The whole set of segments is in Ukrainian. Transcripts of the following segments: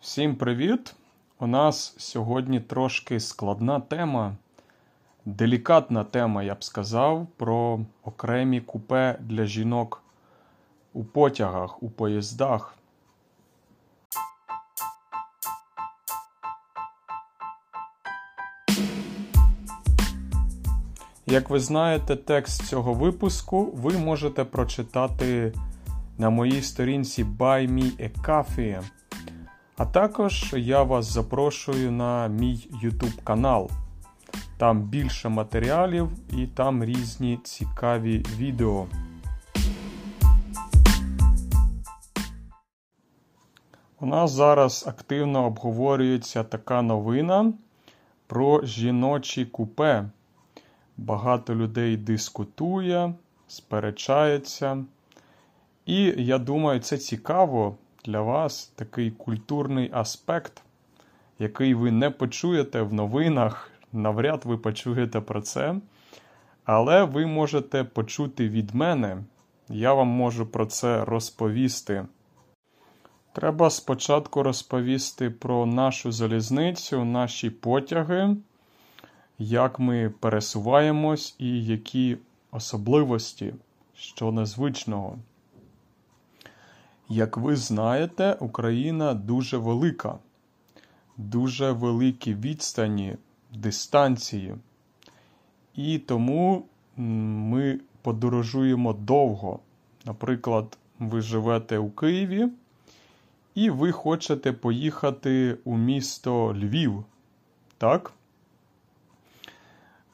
Всім привіт! У нас сьогодні трошки складна тема, делікатна тема, я б сказав, про окремі купе для жінок у потягах, у поїздах. Як ви знаєте, текст цього випуску ви можете прочитати на моїй сторінці Buy Me a Coffee. А також я вас запрошую на мій YouTube канал. Там більше матеріалів і там різні цікаві відео. У нас зараз активно обговорюється така новина про жіночі купе. Багато людей дискутує, сперечається. І я думаю, це цікаво для вас такий культурний аспект, який ви не почуєте в новинах, навряд ви почуєте про це. Але ви можете почути від мене. Я вам можу про це розповісти. Треба спочатку розповісти про нашу залізницю, наші потяги, як ми пересуваємось і які особливості, що незвичного. Як ви знаєте, Україна дуже велика, дуже великі відстані, дистанції. І тому ми подорожуємо довго. Наприклад, ви живете у Києві, і ви хочете поїхати у місто Львів. Так?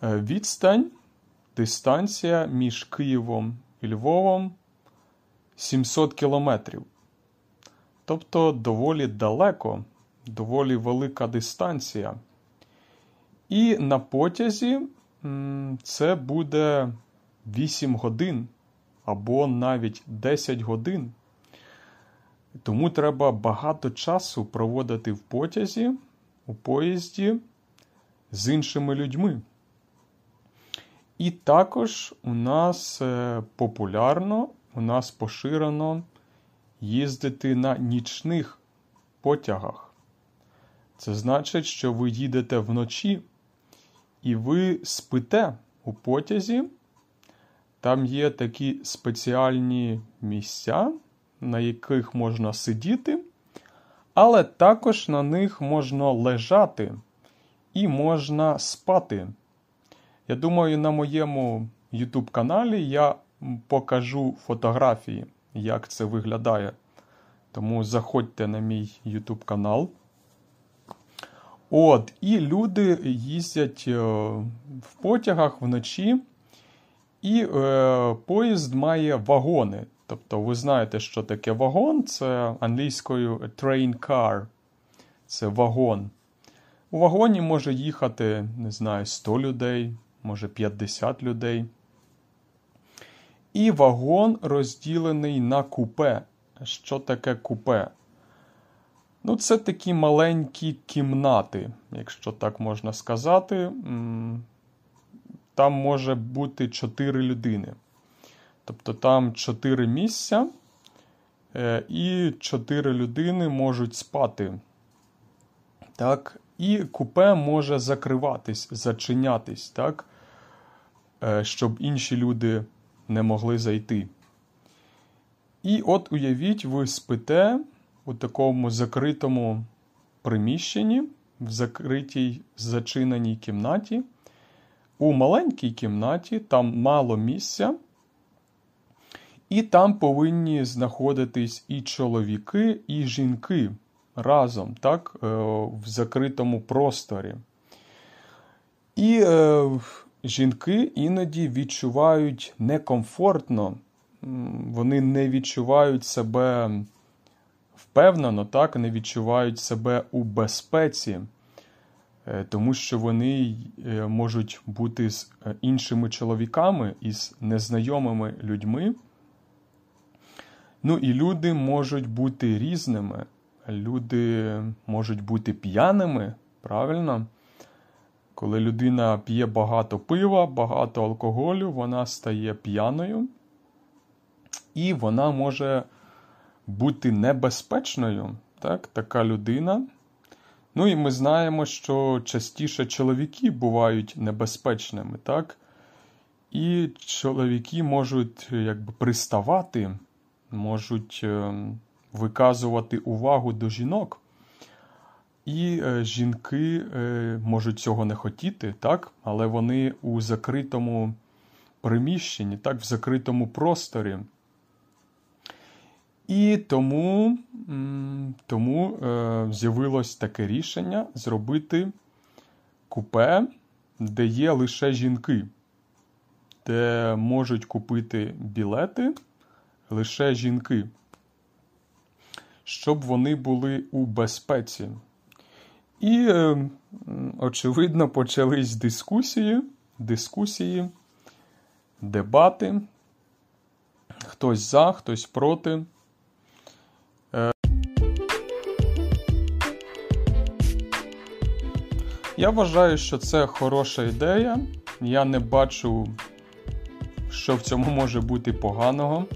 Е, відстань, дистанція між Києвом і Львовом 700 кілометрів. Тобто доволі далеко, доволі велика дистанція. І на потязі це буде 8 годин або навіть 10 годин. Тому треба багато часу проводити в потязі, у поїзді з іншими людьми. І також у нас е, популярно у нас поширено їздити на нічних потягах. Це значить, що ви їдете вночі і ви спите у потязі. Там є такі спеціальні місця, на яких можна сидіти, але також на них можна лежати і можна спати. Я думаю, на моєму YouTube каналі я покажу фотографії, як це виглядає. Тому заходьте на мій YouTube канал. От, І люди їздять е, в потягах вночі, і е, поїзд має вагони. Тобто, ви знаєте, що таке вагон це англійською train car. Це вагон. У вагоні може їхати, не знаю, 100 людей, може 50 людей. І вагон розділений на купе. Що таке купе? Ну, це такі маленькі кімнати, якщо так можна сказати. Там може бути 4 людини. Тобто там 4 місця, е, і 4 людини можуть спати. Так? І купе може закриватись, зачинятись, так? Е, щоб інші люди не могли зайти. І от уявіть, ви спите у такому закритому приміщенні, в закритій зачиненій кімнаті. У маленькій кімнаті там мало місця, і там повинні знаходитись і чоловіки, і жінки разом, так, е, в закритому просторі. І е, жінки іноді відчувають некомфортно, вони не відчувають себе впевнено, так, не відчувають себе у безпеці, е, тому що вони е, можуть бути з е, іншими чоловіками і з незнайомими людьми. Ну і люди можуть бути різними. Люди можуть бути п'яними, правильно? Коли людина п'є багато пива, багато алкоголю, вона стає п'яною, і вона може бути небезпечною так, така людина. Ну і ми знаємо, що частіше чоловіки бувають небезпечними, так? І чоловіки можуть якби приставати, можуть е, виказувати увагу до жінок. І е, жінки е, можуть цього не хотіти, так? але вони у закритому приміщенні, так, в закритому просторі. І тому тому е, з'явилось таке рішення зробити купе, де є лише жінки, де можуть купити білети лише жінки, щоб вони були у безпеці. І, е, очевидно, почались дискусії, дискусії, дебати. Хтось за, хтось проти. Я вважаю, що це хороша ідея. Я не бачу, що в цьому може бути поганого.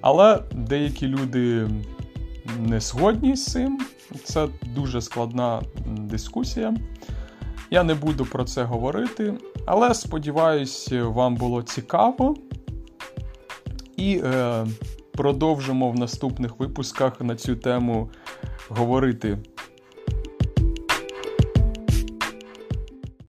Але деякі люди не згодні з цим. Це дуже складна дискусія. Я не буду про це говорити, але сподіваюсь, вам було цікаво. І е, продовжимо в наступних випусках на цю тему говорити